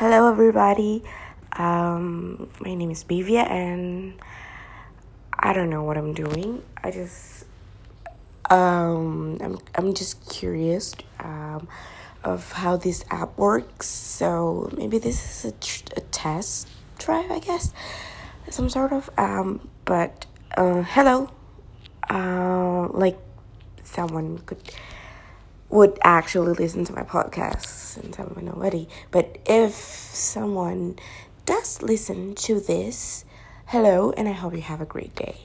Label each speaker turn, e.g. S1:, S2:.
S1: Hello, everybody. Um, my name is Bivia, and I don't know what I'm doing. I just um, I'm I'm just curious um, of how this app works. So maybe this is a, tr- a test drive, I guess, some sort of. Um, but uh, hello, uh, like someone could would actually listen to my podcast since I'm a nobody. But if someone does listen to this, hello, and I hope you have a great day.